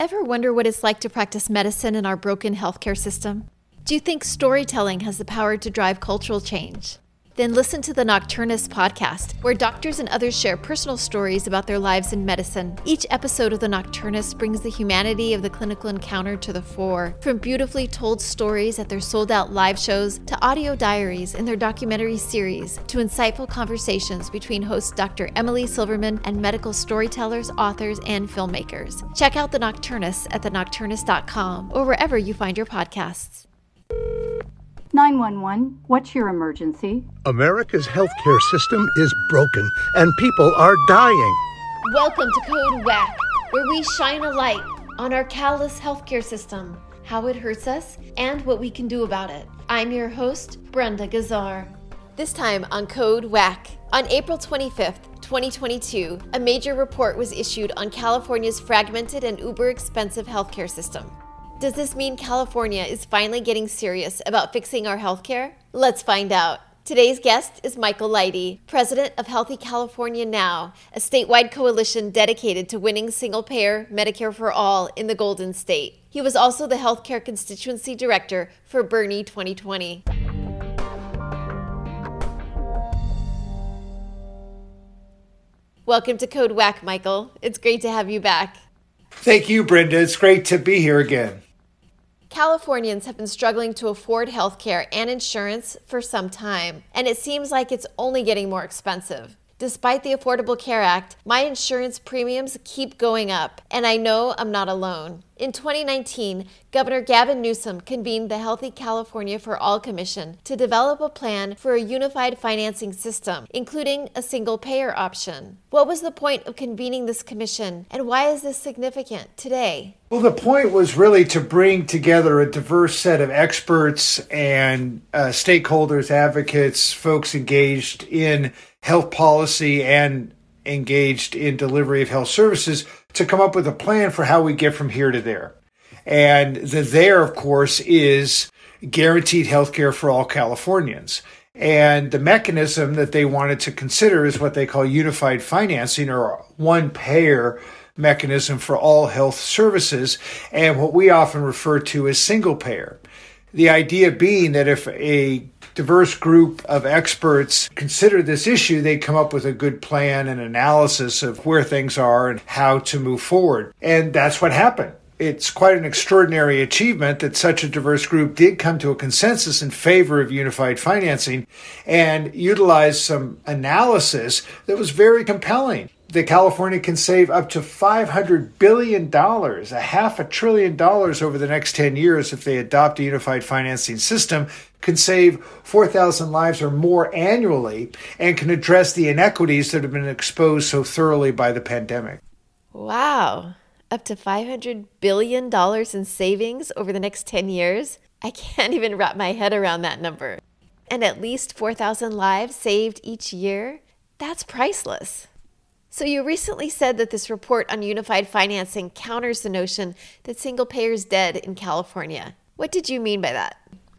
Ever wonder what it's like to practice medicine in our broken healthcare system? Do you think storytelling has the power to drive cultural change? Then listen to the Nocturnist podcast, where doctors and others share personal stories about their lives in medicine. Each episode of the Nocturnist brings the humanity of the clinical encounter to the fore, from beautifully told stories at their sold out live shows to audio diaries in their documentary series to insightful conversations between host Dr. Emily Silverman and medical storytellers, authors, and filmmakers. Check out the Nocturnist at thenocturnist.com or wherever you find your podcasts. 911, what's your emergency? America's healthcare system is broken and people are dying. Welcome to Code WACK, where we shine a light on our callous healthcare system, how it hurts us, and what we can do about it. I'm your host, Brenda Gazzar. This time on Code WACK. On April 25th, 2022, a major report was issued on California's fragmented and uber expensive healthcare system. Does this mean California is finally getting serious about fixing our healthcare? Let's find out. Today's guest is Michael Lighty, president of Healthy California Now, a statewide coalition dedicated to winning single payer Medicare for All in the Golden State. He was also the healthcare constituency director for Bernie 2020. Welcome to Code WACK, Michael. It's great to have you back. Thank you, Brenda. It's great to be here again. Californians have been struggling to afford health care and insurance for some time, and it seems like it's only getting more expensive. Despite the Affordable Care Act, my insurance premiums keep going up, and I know I'm not alone. In 2019, Governor Gavin Newsom convened the Healthy California for All Commission to develop a plan for a unified financing system, including a single payer option. What was the point of convening this commission, and why is this significant today? Well, the point was really to bring together a diverse set of experts and uh, stakeholders, advocates, folks engaged in health policy and engaged in delivery of health services to come up with a plan for how we get from here to there. And the there, of course, is guaranteed health care for all Californians. And the mechanism that they wanted to consider is what they call unified financing or one payer mechanism for all health services and what we often refer to as single payer. The idea being that if a diverse group of experts consider this issue, they come up with a good plan and analysis of where things are and how to move forward. And that's what happened. It's quite an extraordinary achievement that such a diverse group did come to a consensus in favor of unified financing and utilized some analysis that was very compelling that California can save up to $500 billion, a half a trillion dollars over the next 10 years if they adopt a unified financing system, can save 4,000 lives or more annually, and can address the inequities that have been exposed so thoroughly by the pandemic. Wow. Up to $500 billion in savings over the next 10 years? I can't even wrap my head around that number. And at least 4,000 lives saved each year? That's priceless. So, you recently said that this report on unified financing counters the notion that single payer is dead in California. What did you mean by that?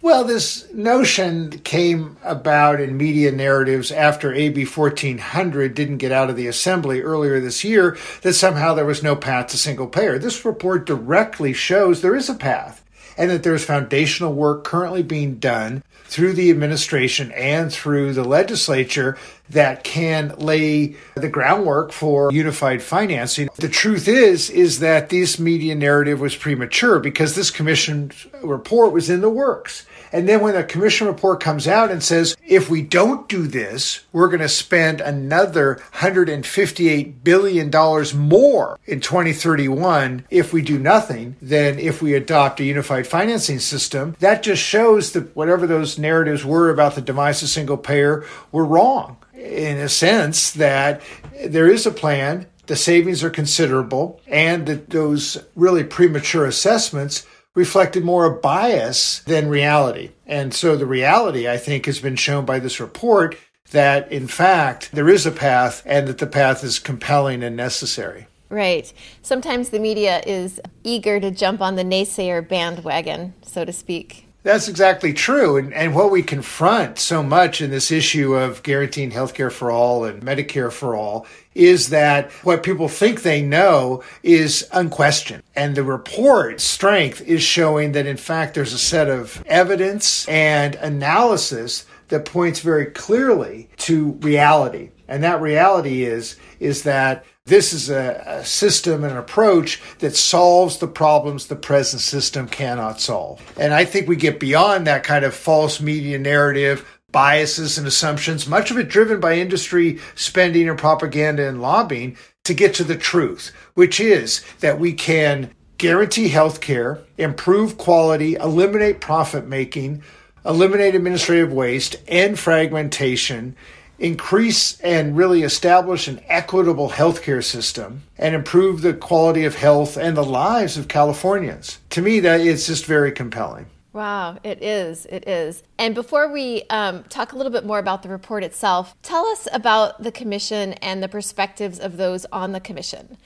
Well, this notion came about in media narratives after AB 1400 didn't get out of the assembly earlier this year that somehow there was no path to single payer. This report directly shows there is a path and that there's foundational work currently being done through the administration and through the legislature that can lay the groundwork for unified financing. The truth is is that this media narrative was premature because this commission report was in the works. And then when the commission report comes out and says, if we don't do this, we're going to spend another $158 billion more in 2031 if we do nothing than if we adopt a unified financing system. That just shows that whatever those narratives were about the demise of single payer were wrong in a sense that there is a plan the savings are considerable, and that those really premature assessments reflected more a bias than reality. And so the reality, I think, has been shown by this report that, in fact, there is a path and that the path is compelling and necessary. Right. Sometimes the media is eager to jump on the naysayer bandwagon, so to speak. That's exactly true. And, and what we confront so much in this issue of guaranteeing healthcare for all and Medicare for all is that what people think they know is unquestioned. And the report strength is showing that in fact there's a set of evidence and analysis that points very clearly to reality. And that reality is, is that this is a, a, system and an approach that solves the problems the present system cannot solve. And I think we get beyond that kind of false media narrative, biases and assumptions, much of it driven by industry spending and propaganda and lobbying, to get to the truth, which is that we can guarantee health care, improve quality, eliminate profit making, eliminate administrative waste, and fragmentation, increase and really establish an equitable healthcare system and improve the quality of health and the lives of Californians. To me, that is just very compelling. Wow, it is. It is. And before we um, talk a little bit more about the report itself, tell us about the commission and the perspectives of those on the commission.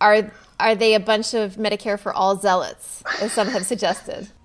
Are are they a bunch of Medicare for all zealots, as some have suggested?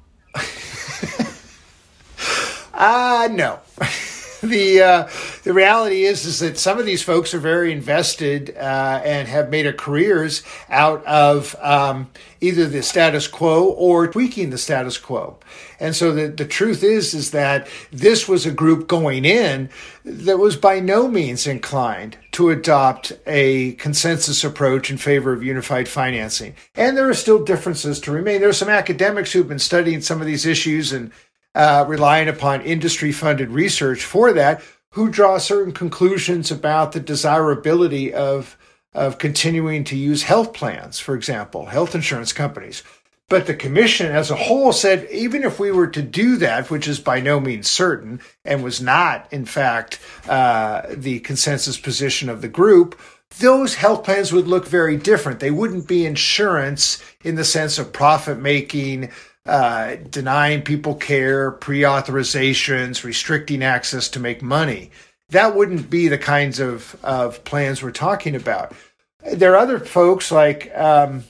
Ah, uh, no. the uh, the reality is is that some of these folks are very invested uh, and have made a careers out of um, either the status quo or tweaking the status quo. And so the, the truth is is that this was a group going in that was by no means inclined to adopt a consensus approach in favor of unified financing. And there are still differences to remain. There are some academics who've been studying some of these issues and uh, relying upon industry funded research for that, who draw certain conclusions about the desirability of, of continuing to use health plans, for example, health insurance companies. But the commission as a whole said even if we were to do that, which is by no means certain and was not, in fact, uh, the consensus position of the group, those health plans would look very different. They wouldn't be insurance in the sense of profit making, uh, denying people care, pre authorizations, restricting access to make money. That wouldn't be the kinds of, of plans we're talking about. There are other folks like um,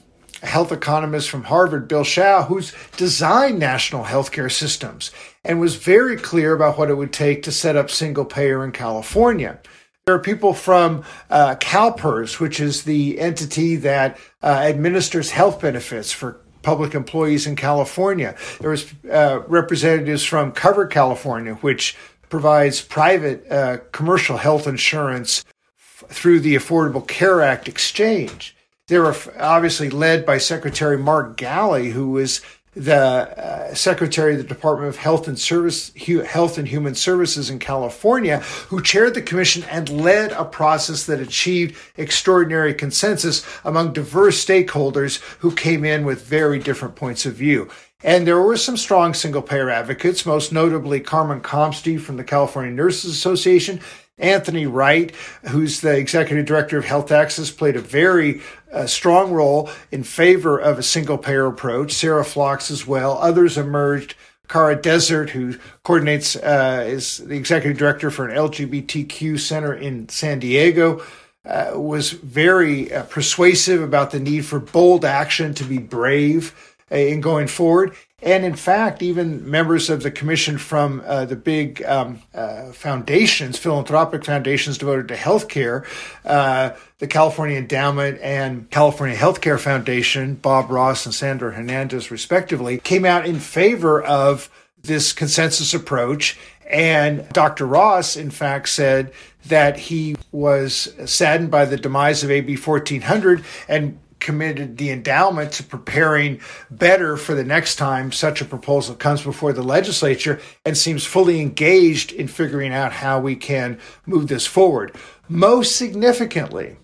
health economist from Harvard, Bill Hsiao, who's designed national healthcare systems and was very clear about what it would take to set up single payer in California. There are people from uh, CalPERS, which is the entity that uh, administers health benefits for public employees in California. There was uh, representatives from Covered California, which provides private uh, commercial health insurance f- through the Affordable Care Act exchange. They were obviously led by Secretary Mark Ghaly, who was the uh, secretary of the Department of Health and Service, Health and Human Services in California, who chaired the commission and led a process that achieved extraordinary consensus among diverse stakeholders who came in with very different points of view. And there were some strong single payer advocates, most notably Carmen Comsti from the California Nurses Association Anthony Wright, who's the executive director of Health Access, played a very uh, strong role in favor of a single payer approach. Sarah Flocks as well. Others emerged. Cara Dessert, who coordinates, uh, is the executive director for an LGBTQ center in San Diego, uh, was very uh, persuasive about the need for bold action to be brave uh, in going forward. And in fact, even members of the commission from uh, the big um, uh, foundations, philanthropic foundations devoted to healthcare, uh, the California Endowment and California Healthcare Foundation, Bob Ross and Sandra Hernandez, respectively, came out in favor of this consensus approach. And Dr. Ross, in fact, said that he was saddened by the demise of AB 1400 and committed the endowment to preparing better for the next time such a proposal comes before the legislature and seems fully engaged in figuring out how we can move this forward. Most significantly,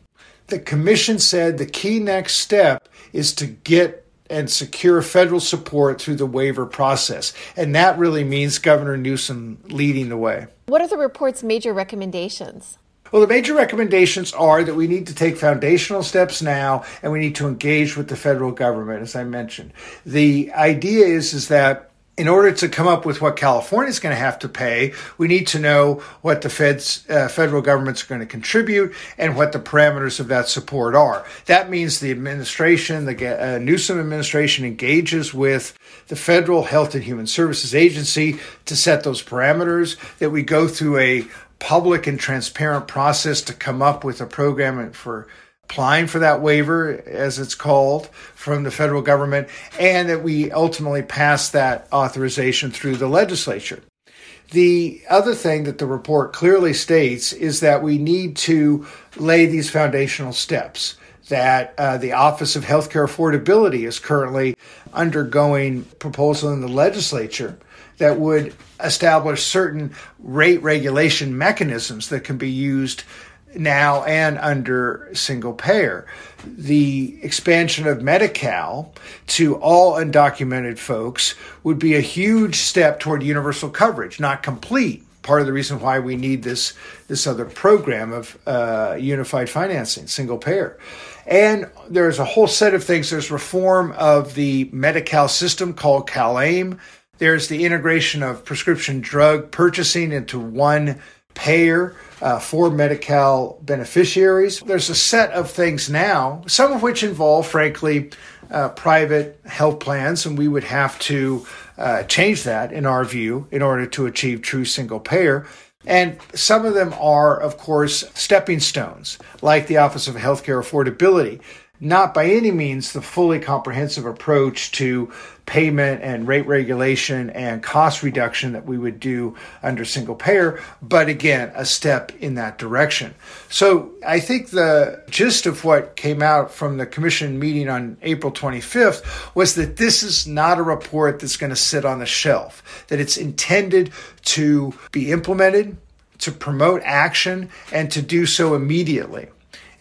the commission said the key next step is to get and secure federal support through the waiver process. And that really means Governor Newsom leading the way. What are the report's major recommendations? Well, the major recommendations are that we need to take foundational steps now and we need to engage with the federal government, as I mentioned. The idea is, is that in order to come up with what California is going to have to pay, we need to know what the feds, uh, federal government's going to contribute and what the parameters of that support are. That means the administration, the uh, Newsom administration, engages with the Federal Health and Human Services Agency to set those parameters. That we go through a public and transparent process to come up with a program for applying for that waiver, as it's called, from the federal government, and that we ultimately pass that authorization through the legislature. The other thing that the report clearly states is that we need to lay these foundational steps. That uh, the Office of Healthcare Affordability is currently undergoing proposal in the legislature that would establish certain rate regulation mechanisms that can be used now and under single payer. The expansion of Medi Cal to all undocumented folks would be a huge step toward universal coverage, not complete. Part of the reason why we need this this other program of uh, unified financing, single payer. And there's a whole set of things. There's reform of the Medi-Cal system called CalAIM. There's the integration of prescription drug purchasing into one payer uh, for Medi-Cal beneficiaries. There's a set of things now, some of which involve, frankly, uh, private health plans, and we would have to uh, change that, in our view, in order to achieve true single payer. And some of them are, of course, stepping stones, like the Office of Healthcare Affordability. Not by any means the fully comprehensive approach to payment and rate regulation and cost reduction that we would do under single payer, but again, a step in that direction. So I think the gist of what came out from the commission meeting on April 25th was that this is not a report that's going to sit on the shelf, that it's intended to be implemented, to promote action, and to do so immediately.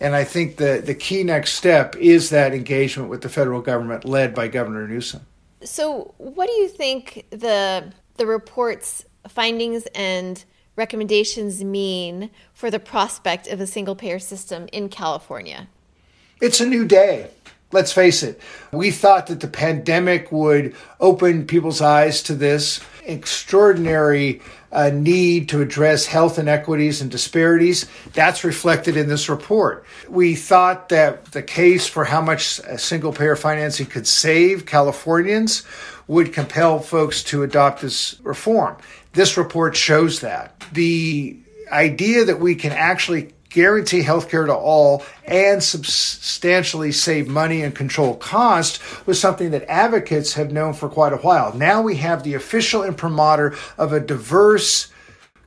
And I think the, the key next step is that engagement with the federal government led by Governor Newsom. So, what do you think the the report's findings and recommendations mean for the prospect of a single payer system in California? It's a new day. Let's face it. We thought that the pandemic would open people's eyes to this extraordinary uh, need to address health inequities and disparities. That's reflected in this report. We thought that the case for how much single payer financing could save Californians would compel folks to adopt this reform. This report shows that. The idea that we can actually guarantee health care to all, and substantially save money and control cost was something that advocates have known for quite a while. Now we have the official imprimatur of a diverse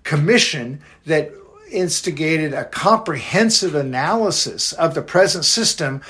commission that instigated a comprehensive analysis of the present system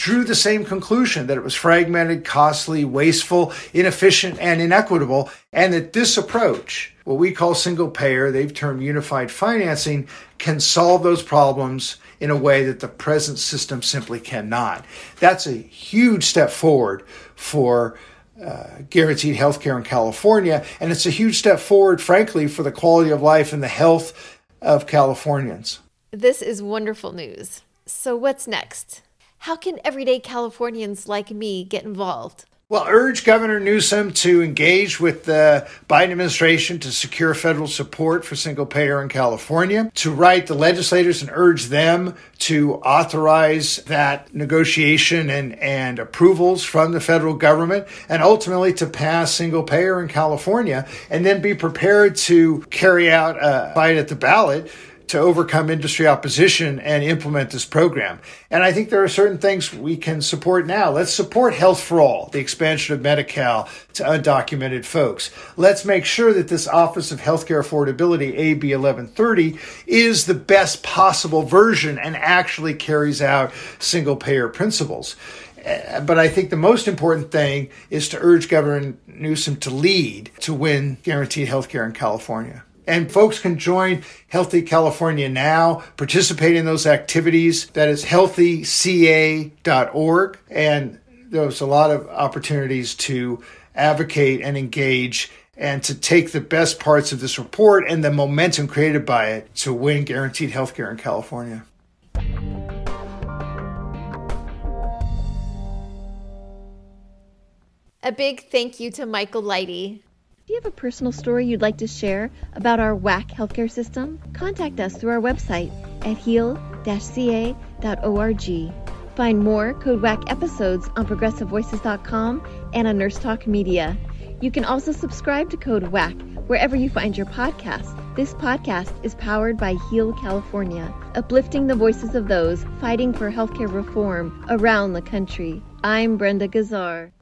drew the same conclusion that it was fragmented, costly, wasteful, inefficient, and inequitable, and that this approach, what we call single payer, they've termed unified financing, can solve those problems in a way that the present system simply cannot. That's a huge step forward for uh, guaranteed health care in California, and it's a huge step forward, frankly, for the quality of life and the health of Californians. This is wonderful news. So, what's next? How can everyday Californians like me get involved? Well, urge Governor Newsom to engage with the Biden administration to secure federal support for single payer in California, to write the legislators and urge them to authorize that negotiation and, and approvals from the federal government, and ultimately to pass single payer in California, and then be prepared to carry out a fight at the ballot to overcome industry opposition and implement this program. And I think there are certain things we can support now. Let's support Health for All, the expansion of Medi-Cal to undocumented folks. Let's make sure that this Office of Healthcare Affordability, AB 1130, is the best possible version and actually carries out single payer principles. Uh, but I think the most important thing is to urge Governor Newsom to lead to win guaranteed health care in California. And folks can join Healthy California now, participate in those activities. That is healthyca.org. And there's a lot of opportunities to advocate and engage and to take the best parts of this report and the momentum created by it to win guaranteed health care in California. A big thank you to Michael Lighty Do you have a personal story you'd like to share about our WAC healthcare system? Contact us through our website at heal-ca.org. Find more Code WACK episodes on progressivevoices.com and on Nurse Talk Media. You can also subscribe to Code WACK wherever you find your podcasts. This podcast is powered by Heal California, uplifting the voices of those fighting for healthcare reform around the country. I'm Brenda Gazzar.